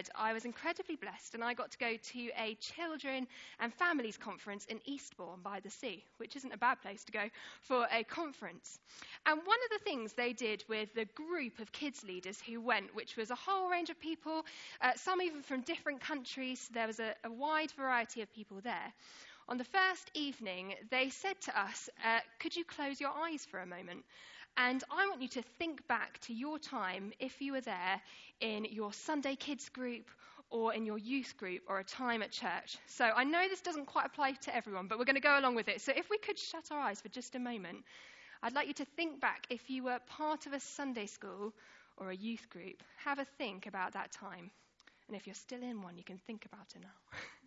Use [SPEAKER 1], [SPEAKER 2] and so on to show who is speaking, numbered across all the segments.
[SPEAKER 1] said, I was incredibly blessed and I got to go to a children and families conference in Eastbourne by the sea, which isn't a bad place to go for a conference. And one of the things they did with the group of kids leaders who went, which was a whole range of people, uh, some even from different countries, there was a, a wide variety of people there. On the first evening, they said to us, uh, Could you close your eyes for a moment? And I want you to think back to your time if you were there in your Sunday kids group or in your youth group or a time at church. So I know this doesn't quite apply to everyone, but we're going to go along with it. So if we could shut our eyes for just a moment, I'd like you to think back if you were part of a Sunday school or a youth group. Have a think about that time. And if you're still in one, you can think about it now.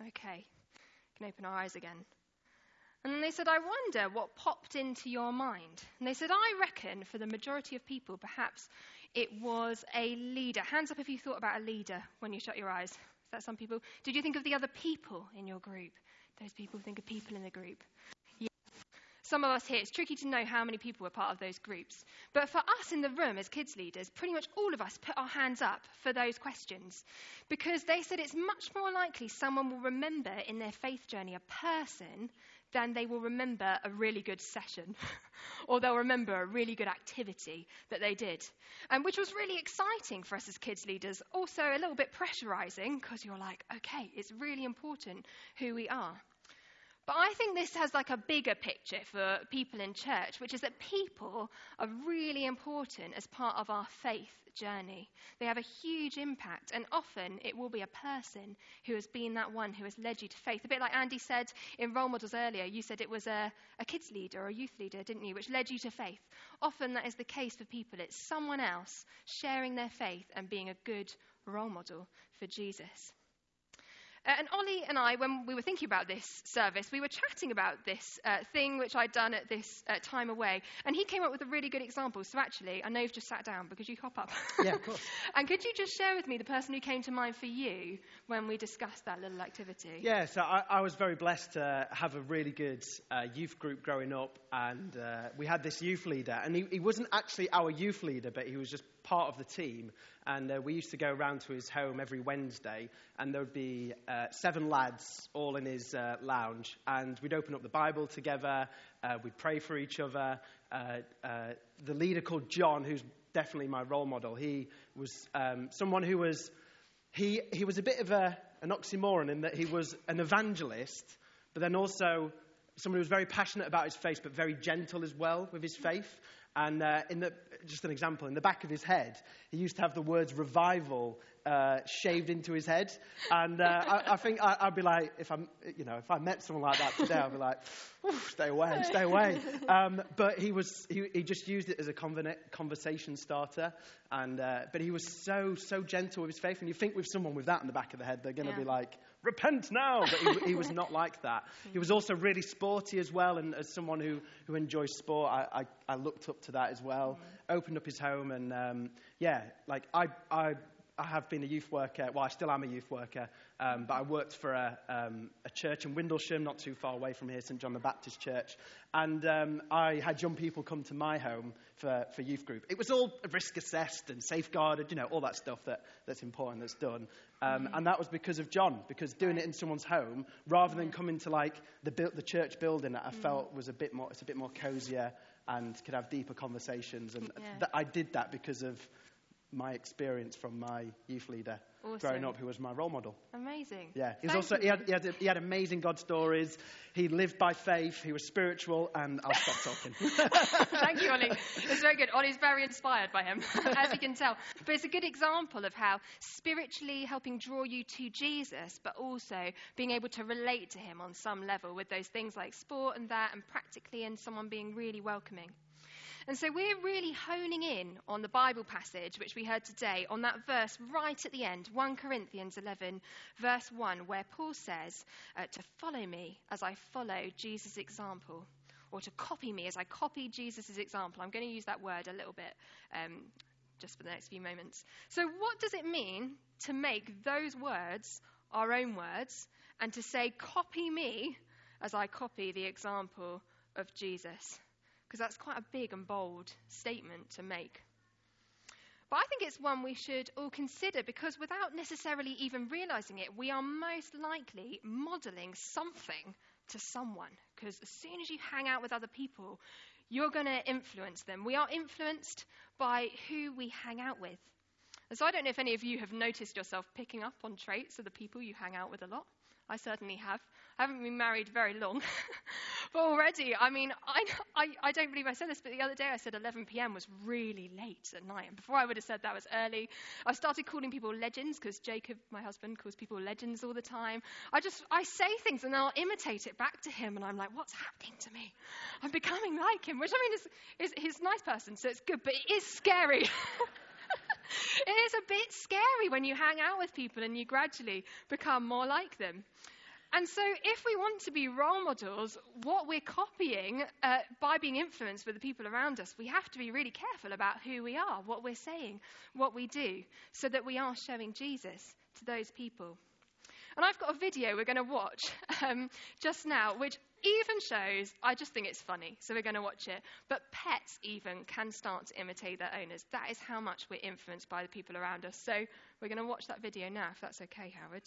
[SPEAKER 1] Okay, we can open our eyes again. And then they said, I wonder what popped into your mind. And they said, I reckon for the majority of people, perhaps it was a leader. Hands up if you thought about a leader when you shut your eyes. Is that some people? Did you think of the other people in your group? Those people think of people in the group. Some of us here, it's tricky to know how many people were part of those groups. But for us in the room as kids leaders, pretty much all of us put our hands up for those questions because they said it's much more likely someone will remember in their faith journey a person than they will remember a really good session or they'll remember a really good activity that they did. And which was really exciting for us as kids leaders, also a little bit pressurizing because you're like, okay, it's really important who we are. But I think this has like a bigger picture for people in church, which is that people are really important as part of our faith journey. They have a huge impact, and often it will be a person who has been that one who has led you to faith. A bit like Andy said in role models earlier, you said it was a, a kids leader or a youth leader, didn't you, which led you to faith. Often that is the case for people. It's someone else sharing their faith and being a good role model for Jesus. Uh, and Ollie and I, when we were thinking about this service, we were chatting about this uh, thing which I'd done at this uh, time away. And he came up with a really good example. So actually, I know you've just sat down, but could you hop up?
[SPEAKER 2] Yeah, of course.
[SPEAKER 1] and could you just share with me the person who came to mind for you when we discussed that little activity?
[SPEAKER 2] Yeah, so I, I was very blessed to have a really good uh, youth group growing up. And uh, we had this youth leader. And he, he wasn't actually our youth leader, but he was just part of the team. And uh, we used to go around to his home every Wednesday, and there would be uh, seven lads all in his uh, lounge. And we'd open up the Bible together, uh, we'd pray for each other. Uh, uh, the leader called John, who's definitely my role model, he was um, someone who was, he, he was a bit of a, an oxymoron in that he was an evangelist, but then also someone who was very passionate about his faith, but very gentle as well with his faith. And uh, in the, just an example, in the back of his head, he used to have the words revival uh, shaved into his head. And uh, I, I, think I, would be like, if, I'm, you know, if I met someone like that today, I'd be like, stay away, stay away. Um, but he, was, he, he, just used it as a conversation starter. And, uh, but he was so, so gentle with his faith. And you think with someone with that in the back of the head, they're going to yeah. be like, repent now. But he, he, was not like that. He was also really sporty as well. And as someone who, who enjoys sport, I, I, I looked up to that as well. Mm. Opened up his home. And um, yeah, like I, I, I have been a youth worker. Well, I still am a youth worker. Um, but I worked for a, um, a, church in Windlesham, not too far away from here, St John the Baptist Church. And um, I had young people come to my home for, for youth group. It was all risk assessed and safeguarded, you know, all that stuff that, that's important that's done. Um, mm-hmm. And that was because of John, because doing it in someone's home, rather than coming to like the, the church building that I mm-hmm. felt was a bit more, it's a bit more cozier and could have deeper conversations. And yeah. th- I did that because of my experience from my youth leader awesome. growing up, who was my role model.
[SPEAKER 1] Amazing.
[SPEAKER 2] Yeah, he was also he had, he had, he had amazing God stories. He lived by faith. He was spiritual, and I'll stop talking.
[SPEAKER 1] Thank you, Ollie. It's very good. Ollie's very inspired by him, as you can tell. But it's a good example of how spiritually helping draw you to Jesus, but also being able to relate to him on some level with those things like sport and that, and practically, and someone being really welcoming. And so we're really honing in on the Bible passage which we heard today, on that verse right at the end, 1 Corinthians 11, verse 1, where Paul says, uh, To follow me as I follow Jesus' example, or to copy me as I copy Jesus' example. I'm going to use that word a little bit um, just for the next few moments. So, what does it mean to make those words our own words and to say, Copy me as I copy the example of Jesus? Because that's quite a big and bold statement to make. But I think it's one we should all consider because without necessarily even realizing it, we are most likely modeling something to someone. Because as soon as you hang out with other people, you're going to influence them. We are influenced by who we hang out with. And so I don't know if any of you have noticed yourself picking up on traits of the people you hang out with a lot. I certainly have. I haven't been married very long. but already, I mean, I, I, I, don't believe I said this, but the other day I said 11 p.m. was really late at night. And before I would have said that was early, I started calling people legends because Jacob, my husband, calls people legends all the time. I just, I say things and then I'll imitate it back to him. And I'm like, what's happening to me? I'm becoming like him, which I mean is, is he's a nice person, so it's good, but it is scary. it is a bit scary when you hang out with people and you gradually become more like them. And so, if we want to be role models, what we're copying uh, by being influenced with the people around us, we have to be really careful about who we are, what we're saying, what we do, so that we are showing Jesus to those people. And I've got a video we're going to watch um, just now, which even shows, I just think it's funny, so we're going to watch it. But pets even can start to imitate their owners. That is how much we're influenced by the people around us. So we're going to watch that video now, if that's okay, Howard.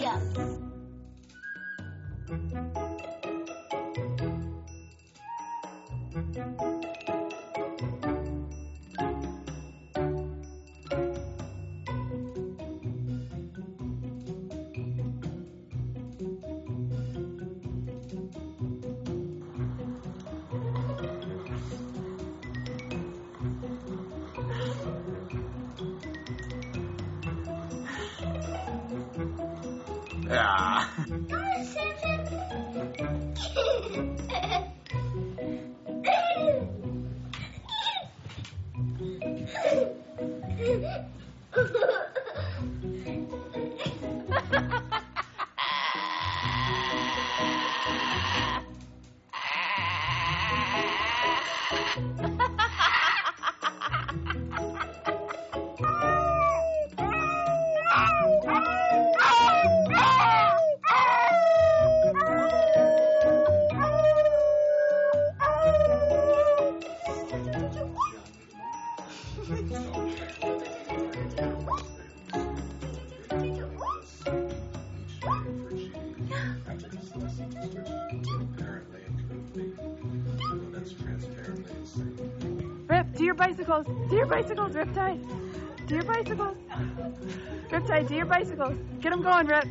[SPEAKER 3] Yeah.
[SPEAKER 4] ー。Do your bicycles, Riptide. Do your bicycles. Riptide, do your bicycles. Get them going, Rip.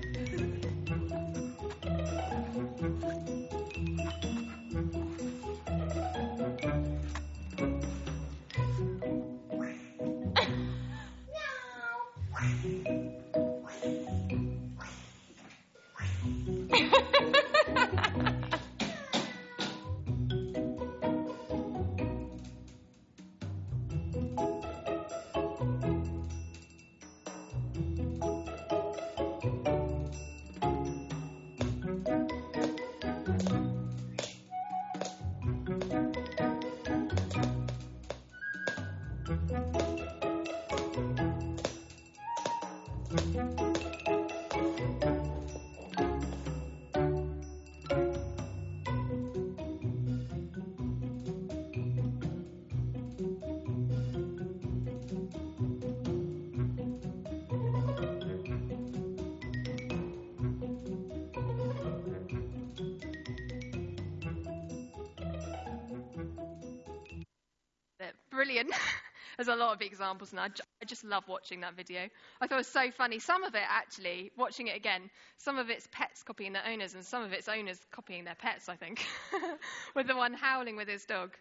[SPEAKER 1] Brilliant. There's a lot of examples, and I, just love watching that video. I thought it was so funny. Some of it, actually, watching it again, some of it's pets copying their owners, and some of it's owners copying their pets, I think, with the one howling with his dog.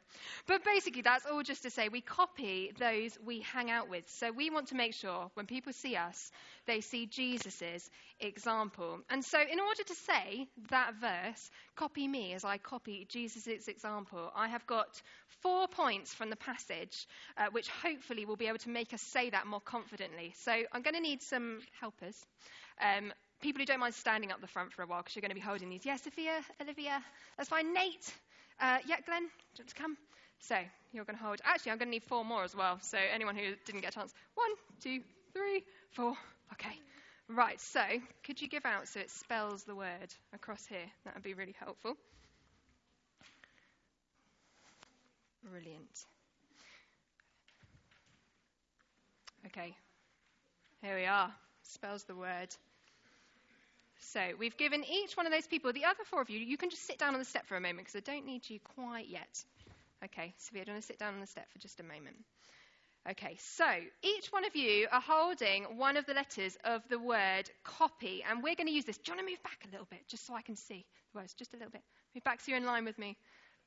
[SPEAKER 1] But basically, that's all just to say we copy those we hang out with. So we want to make sure when people see us, they see Jesus's example. And so, in order to say that verse, copy me as I copy Jesus' example, I have got four points from the passage, uh, which hopefully will be able to make us say that more confidently. So, I'm going to need some helpers. Um, people who don't mind standing up the front for a while because you're going to be holding these. Yeah, Sophia, Olivia, that's fine. Nate, uh, yeah, Glenn, do you want to come? So, you're going to hold. Actually, I'm going to need four more as well. So, anyone who didn't get a chance. One, two, three, four. Okay. Right, so could you give out so it spells the word across here? That would be really helpful. Brilliant. Okay, here we are. Spells the word. So we've given each one of those people, the other four of you, you can just sit down on the step for a moment because I don't need you quite yet. Okay, Sophia, do you want to sit down on the step for just a moment? Okay, so each one of you are holding one of the letters of the word copy, and we're going to use this. Do you want to move back a little bit just so I can see the words? Just a little bit. Move back so you're in line with me.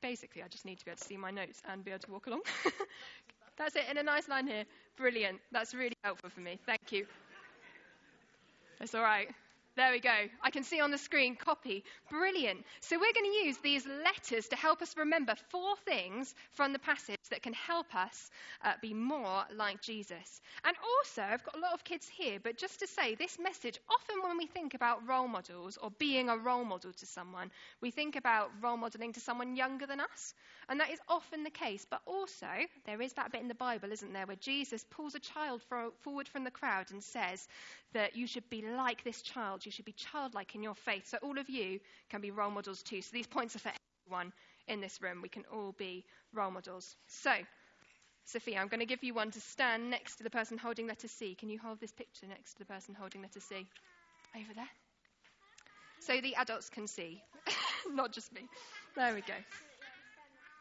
[SPEAKER 1] Basically, I just need to be able to see my notes and be able to walk along. That's it, in a nice line here. Brilliant. That's really helpful for me. Thank you. That's all right. There we go. I can see on the screen copy. Brilliant. So we're going to use these letters to help us remember four things from the passage that can help us uh, be more like Jesus. And also, I've got a lot of kids here, but just to say, this message, often when we think about role models or being a role model to someone, we think about role modeling to someone younger than us. And that is often the case. But also, there is that bit in the Bible, isn't there, where Jesus pulls a child forward from the crowd and says that you should be like this child. You should be childlike in your faith. So all of you can be role models too. So these points are for everyone in this room. We can all be role models. So, Sophia, I'm going to give you one to stand next to the person holding letter C. Can you hold this picture next to the person holding letter C? Over there. So the adults can see, not just me. There we go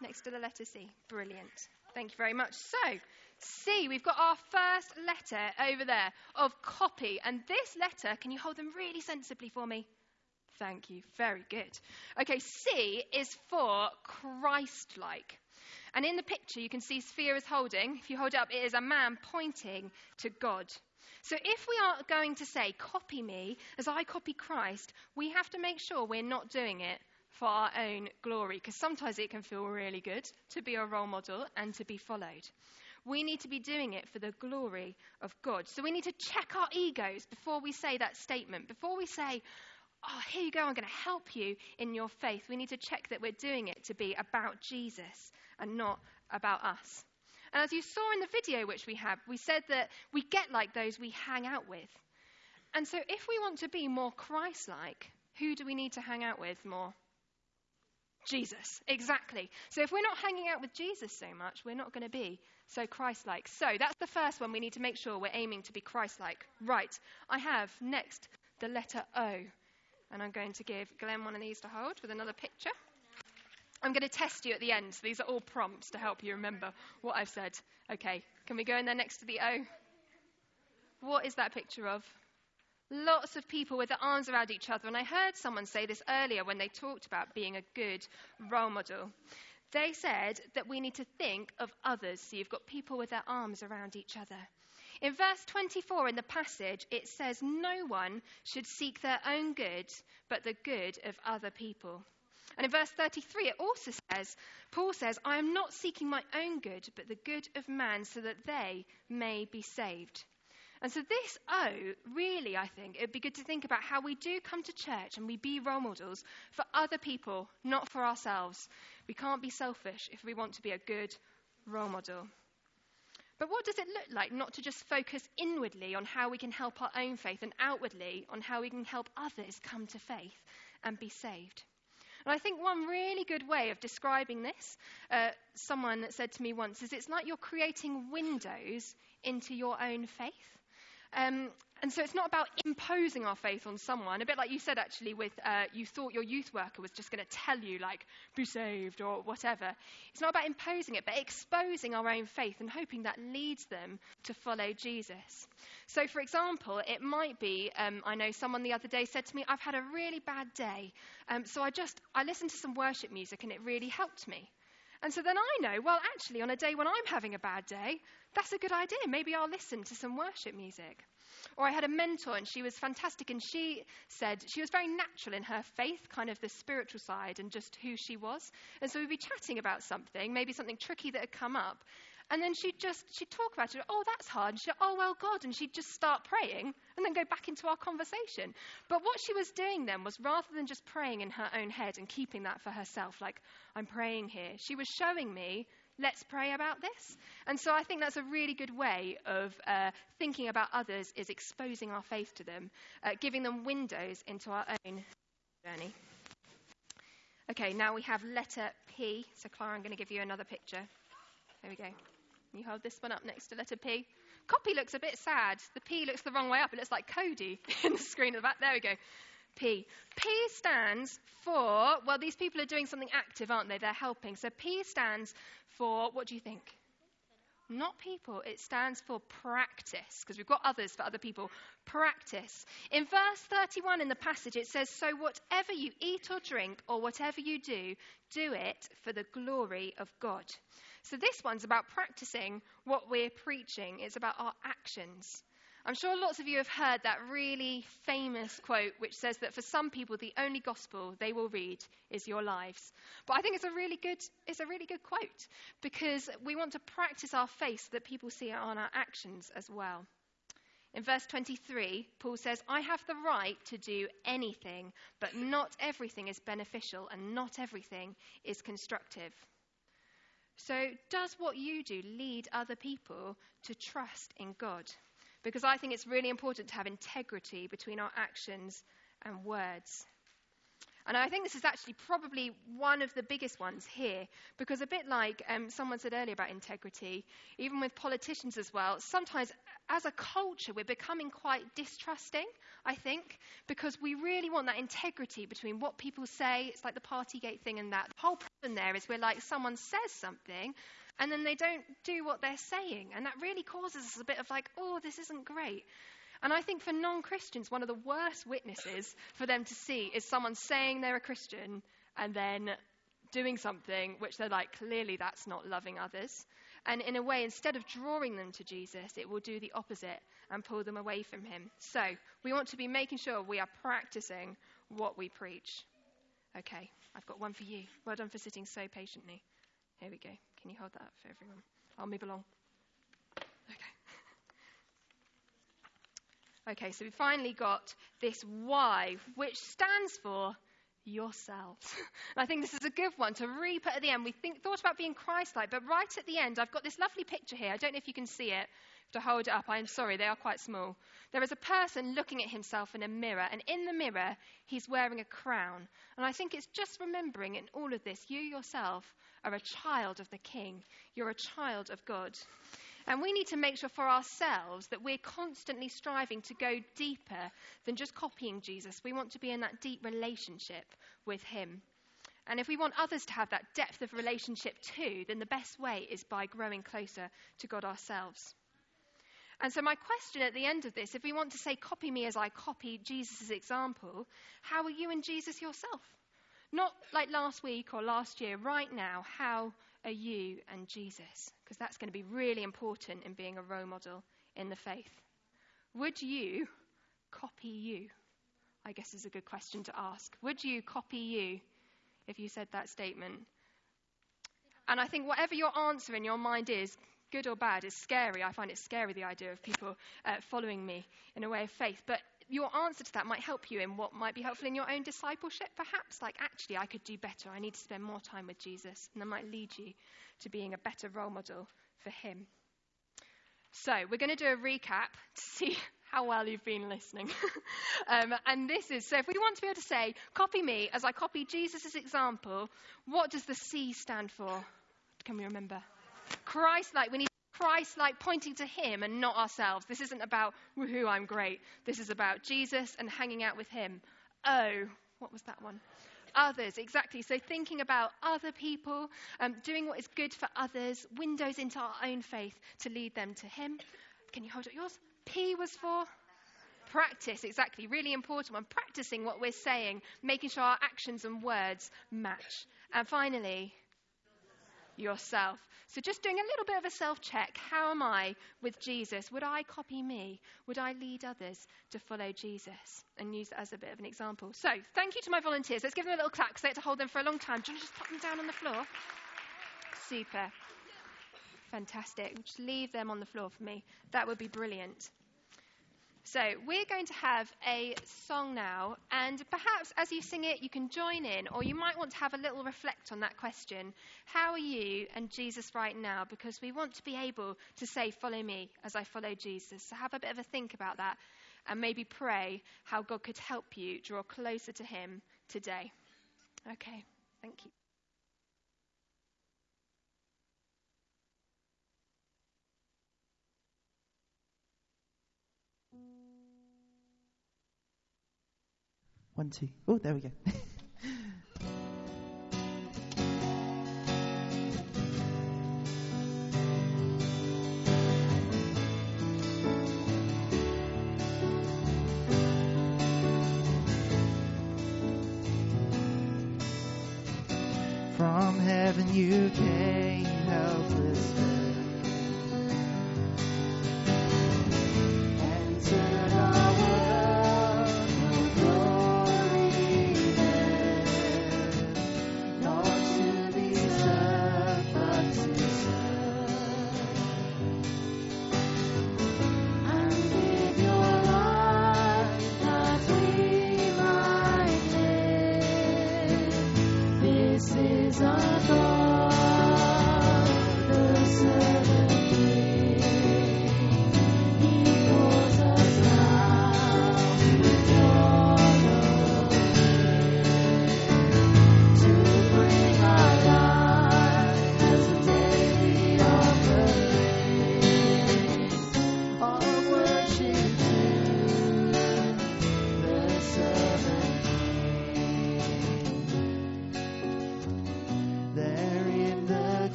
[SPEAKER 1] next to the letter C. Brilliant. Thank you very much. So, C, we've got our first letter over there of copy. And this letter, can you hold them really sensibly for me? Thank you. Very good. Okay, C is for Christ like. And in the picture, you can see Sophia is holding, if you hold it up, it is a man pointing to God. So if we are going to say, copy me as I copy Christ, we have to make sure we're not doing it for our own glory, because sometimes it can feel really good to be a role model and to be followed. We need to be doing it for the glory of God. So we need to check our egos before we say that statement. Before we say, Oh, here you go, I'm going to help you in your faith. We need to check that we're doing it to be about Jesus and not about us. And as you saw in the video which we have, we said that we get like those we hang out with. And so if we want to be more Christ like, who do we need to hang out with more? Jesus, exactly. So if we're not hanging out with Jesus so much, we're not going to be so Christ like. So that's the first one we need to make sure we're aiming to be Christ like. Right, I have next the letter O. And I'm going to give Glenn one of these to hold with another picture. I'm going to test you at the end. So these are all prompts to help you remember what I've said. Okay, can we go in there next to the O? What is that picture of? lots of people with their arms around each other. And I heard someone say this earlier when they talked about being a good role model. They said that we need to think of others. So you've got people with their arms around each other. In verse 24 in the passage, it says, No one should seek their own good, but the good of other people. And in verse 33, it also says, Paul says, I am not seeking my own good, but the good of man, so that they may be saved. And so, this O, really, I think it'd be good to think about how we do come to church and we be role models for other people, not for ourselves. We can't be selfish if we want to be a good role model. But what does it look like not to just focus inwardly on how we can help our own faith and outwardly on how we can help others come to faith and be saved? And I think one really good way of describing this, uh, someone said to me once, is it's like you're creating windows into your own faith. Um, and so it's not about imposing our faith on someone. A bit like you said, actually, with uh, you thought your youth worker was just going to tell you, like, be saved or whatever. It's not about imposing it, but exposing our own faith and hoping that leads them to follow Jesus. So, for example, it might be um, I know someone the other day said to me, I've had a really bad day. Um, so I just I listened to some worship music and it really helped me. And so then I know, well, actually, on a day when I'm having a bad day, that's a good idea. Maybe I'll listen to some worship music. Or I had a mentor and she was fantastic and she said she was very natural in her faith, kind of the spiritual side and just who she was. And so we'd be chatting about something, maybe something tricky that had come up. And then she'd just, she'd talk about it. Oh, that's hard. And she'd, oh, well, God. And she'd just start praying and then go back into our conversation. But what she was doing then was rather than just praying in her own head and keeping that for herself, like, I'm praying here, she was showing me let's pray about this. And so I think that's a really good way of uh, thinking about others is exposing our faith to them, uh, giving them windows into our own journey. Okay, now we have letter P. So, Clara, I'm going to give you another picture. There we go. You hold this one up next to letter P. Copy looks a bit sad. The P looks the wrong way up. It looks like Cody in the screen at the back. There we go. P. P stands for, well, these people are doing something active, aren't they? They're helping. So P stands for, what do you think? Not people, it stands for practice, because we've got others for other people. Practice. In verse 31 in the passage, it says, So whatever you eat or drink, or whatever you do, do it for the glory of God. So this one's about practicing what we're preaching, it's about our actions. I'm sure lots of you have heard that really famous quote which says that for some people the only gospel they will read is your lives. But I think it's a really good it's a really good quote because we want to practice our faith so that people see it on our actions as well. In verse 23, Paul says, I have the right to do anything, but not everything is beneficial and not everything is constructive. So, does what you do lead other people to trust in God? Because I think it's really important to have integrity between our actions and words. And I think this is actually probably one of the biggest ones here, because a bit like um, someone said earlier about integrity, even with politicians as well, sometimes as a culture we're becoming quite distrusting, I think, because we really want that integrity between what people say. It's like the Partygate thing and that. The whole problem there is we're like, someone says something, and then they don't do what they're saying. And that really causes us a bit of like, oh, this isn't great. And I think for non Christians, one of the worst witnesses for them to see is someone saying they're a Christian and then doing something which they're like, clearly that's not loving others. And in a way, instead of drawing them to Jesus, it will do the opposite and pull them away from him. So we want to be making sure we are practicing what we preach. Okay, I've got one for you. Well done for sitting so patiently. Here we go. Can you hold that up for everyone? I'll move along. Okay, so we finally got this Y, which stands for yourselves. and I think this is a good one to re put at the end. We think, thought about being Christ like, but right at the end, I've got this lovely picture here. I don't know if you can see it. To hold it up, I'm sorry, they are quite small. There is a person looking at himself in a mirror, and in the mirror, he's wearing a crown. And I think it's just remembering in all of this, you yourself are a child of the King. You're a child of God. And we need to make sure for ourselves that we're constantly striving to go deeper than just copying Jesus. We want to be in that deep relationship with Him. And if we want others to have that depth of relationship too, then the best way is by growing closer to God ourselves. And so, my question at the end of this if we want to say, copy me as I copy Jesus' example, how are you and Jesus yourself? Not like last week or last year, right now, how are you and Jesus? Because that's going to be really important in being a role model in the faith. Would you copy you? I guess is a good question to ask. Would you copy you if you said that statement? And I think whatever your answer in your mind is, good or bad, is scary. I find it scary, the idea of people uh, following me in a way of faith. But your answer to that might help you in what might be helpful in your own discipleship, perhaps. Like, actually, I could do better. I need to spend more time with Jesus. And that might lead you to being a better role model for Him. So, we're going to do a recap to see how well you've been listening. um, and this is so if we want to be able to say, copy me as I copy Jesus' example, what does the C stand for? Can we remember? Christ like. We need Christ like, pointing to Him and not ourselves. This isn't about, woohoo, I'm great. This is about Jesus and hanging out with Him. Oh, what was that one? Others, exactly. So thinking about other people, um, doing what is good for others, windows into our own faith to lead them to Him. Can you hold up yours? P was for practice, exactly. Really important one. Practicing what we're saying, making sure our actions and words match. And finally, yourself. So, just doing a little bit of a self check. How am I with Jesus? Would I copy me? Would I lead others to follow Jesus? And use that as a bit of an example. So, thank you to my volunteers. Let's give them a little clap because they had to hold them for a long time. Do you want to just pop them down on the floor? Super. Fantastic. Just leave them on the floor for me. That would be brilliant. So, we're going to have a song now, and perhaps as you sing it, you can join in, or you might want to have a little reflect on that question How are you and Jesus right now? Because we want to be able to say, Follow me as I follow Jesus. So, have a bit of a think about that, and maybe pray how God could help you draw closer to Him today. Okay, thank you.
[SPEAKER 5] One, two. Oh, there we go. From heaven you came, helpless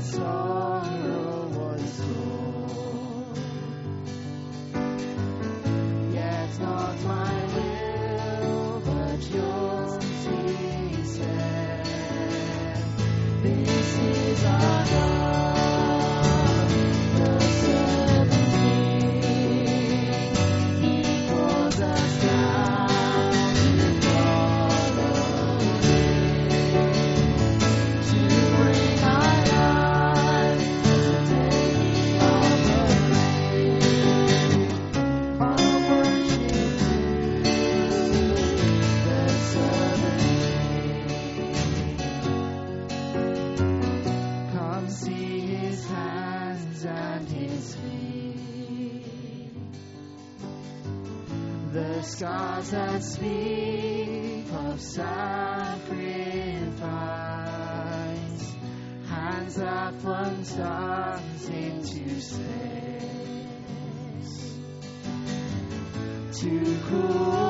[SPEAKER 5] sorrow was full. Speak of sacrifice. Hands that flung stars into space. To cruel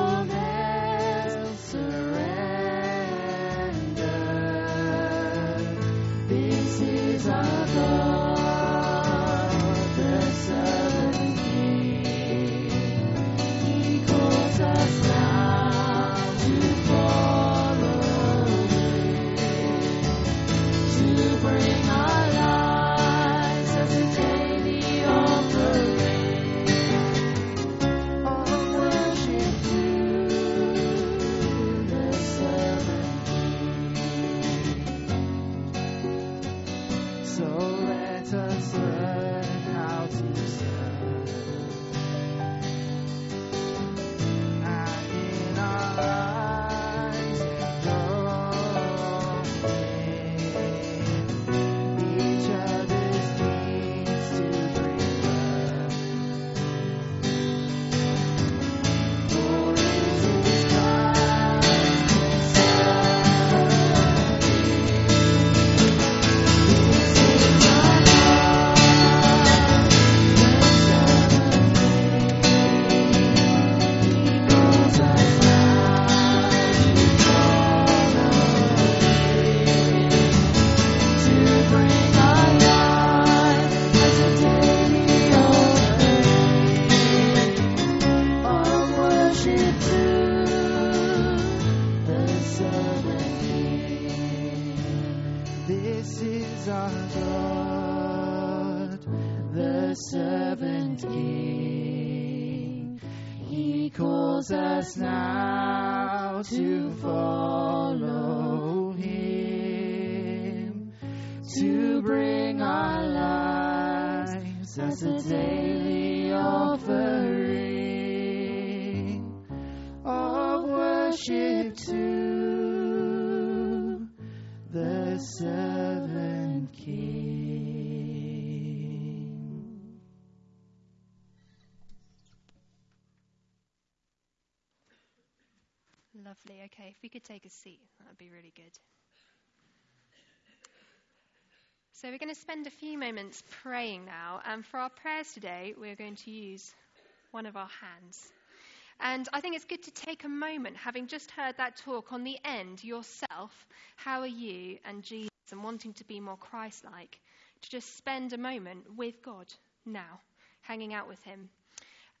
[SPEAKER 5] to follow Him, to bring our lives as a daily offering of worship to the servant
[SPEAKER 1] Lovely. Okay, if we could take a seat, that would be really good. So, we're going to spend a few moments praying now. And for our prayers today, we're going to use one of our hands. And I think it's good to take a moment, having just heard that talk on the end, yourself, how are you and Jesus, and wanting to be more Christ like, to just spend a moment with God now, hanging out with Him.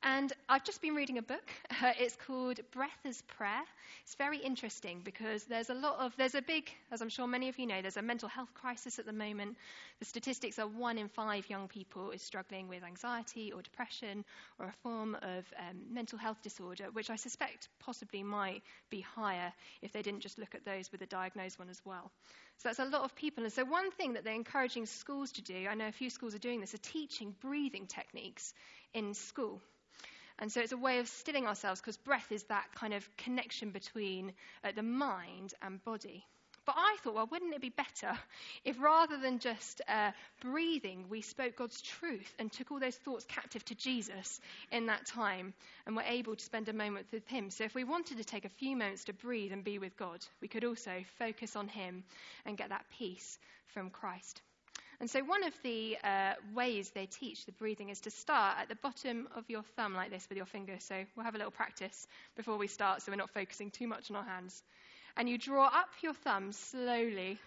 [SPEAKER 1] And I've just been reading a book. Uh, it's called Breath as Prayer. It's very interesting because there's a lot of, there's a big, as I'm sure many of you know, there's a mental health crisis at the moment. The statistics are one in five young people is struggling with anxiety or depression or a form of um, mental health disorder, which I suspect possibly might be higher if they didn't just look at those with a diagnosed one as well. So that's a lot of people. And so, one thing that they're encouraging schools to do, I know a few schools are doing this, are teaching breathing techniques in school. And so it's a way of stilling ourselves because breath is that kind of connection between uh, the mind and body. But I thought, well, wouldn't it be better if rather than just uh, breathing, we spoke God's truth and took all those thoughts captive to Jesus in that time and were able to spend a moment with Him? So if we wanted to take a few moments to breathe and be with God, we could also focus on Him and get that peace from Christ. And so, one of the uh, ways they teach the breathing is to start at the bottom of your thumb, like this, with your finger. So, we'll have a little practice before we start so we're not focusing too much on our hands. And you draw up your thumb slowly.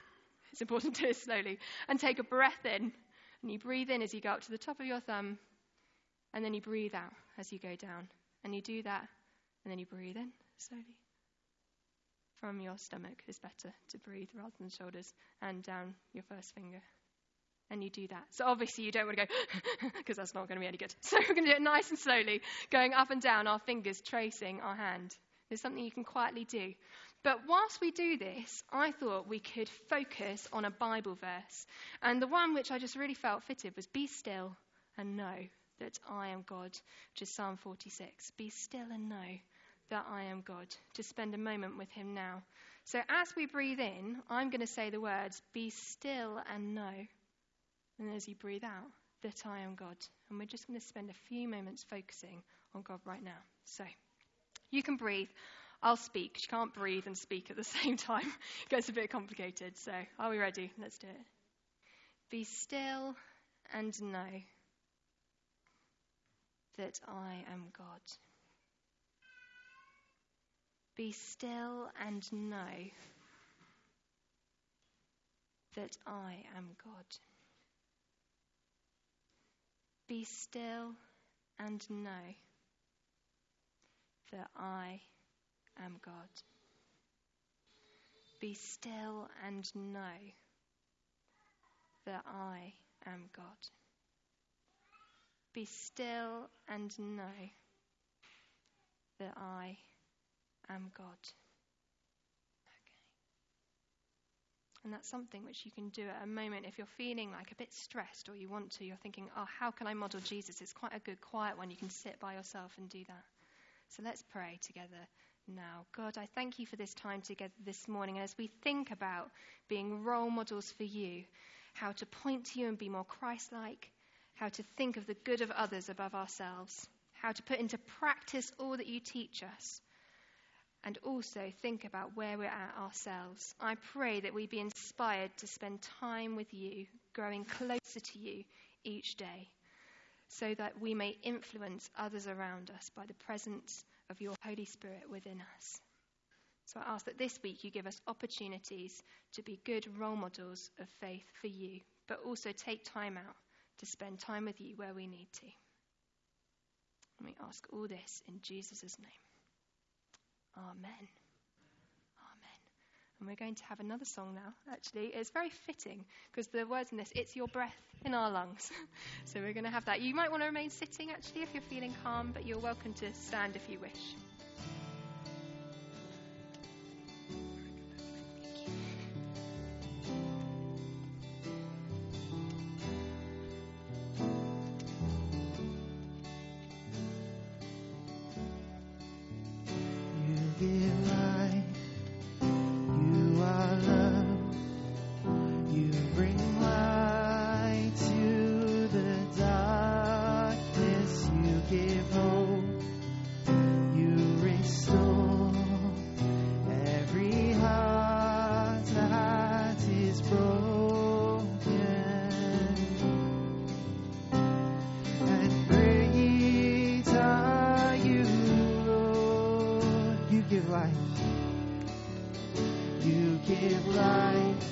[SPEAKER 1] It's important to do it slowly. And take a breath in. And you breathe in as you go up to the top of your thumb. And then you breathe out as you go down. And you do that. And then you breathe in slowly. From your stomach is better to breathe rather than shoulders. And down your first finger and you do that. So obviously you don't want to go because that's not going to be any good. So we're going to do it nice and slowly, going up and down, our fingers tracing our hand. There's something you can quietly do. But whilst we do this, I thought we could focus on a Bible verse. And the one which I just really felt fitted was be still and know that I am God, which is Psalm 46. Be still and know that I am God, to spend a moment with Him now. So as we breathe in, I'm going to say the words, be still and know and as you breathe out, that I am God. And we're just going to spend a few moments focusing on God right now. So, you can breathe. I'll speak. You can't breathe and speak at the same time. it gets a bit complicated. So, are we ready? Let's do it. Be still and know that I am God. Be still and know that I am God. Be still and know that I am God. Be still and know that I am God. Be still and know that I am God. And that's something which you can do at a moment if you're feeling like a bit stressed or you want to. You're thinking, oh, how can I model Jesus? It's quite a good quiet one. You can sit by yourself and do that. So let's pray together now. God, I thank you for this time together this morning. And as we think about being role models for you, how to point to you and be more Christ like, how to think of the good of others above ourselves, how to put into practice all that you teach us and also think about where we're at ourselves. I pray that we be inspired to spend time with you, growing closer to you each day, so that we may influence others around us by the presence of your Holy Spirit within us. So I ask that this week you give us opportunities to be good role models of faith for you, but also take time out to spend time with you where we need to. And we ask all this in Jesus' name. Amen. Amen. And we're going to have another song now, actually. It's very fitting because the words in this, it's your breath in our lungs. so we're going to have that. You might want to remain sitting, actually, if you're feeling calm, but you're welcome to stand if you wish.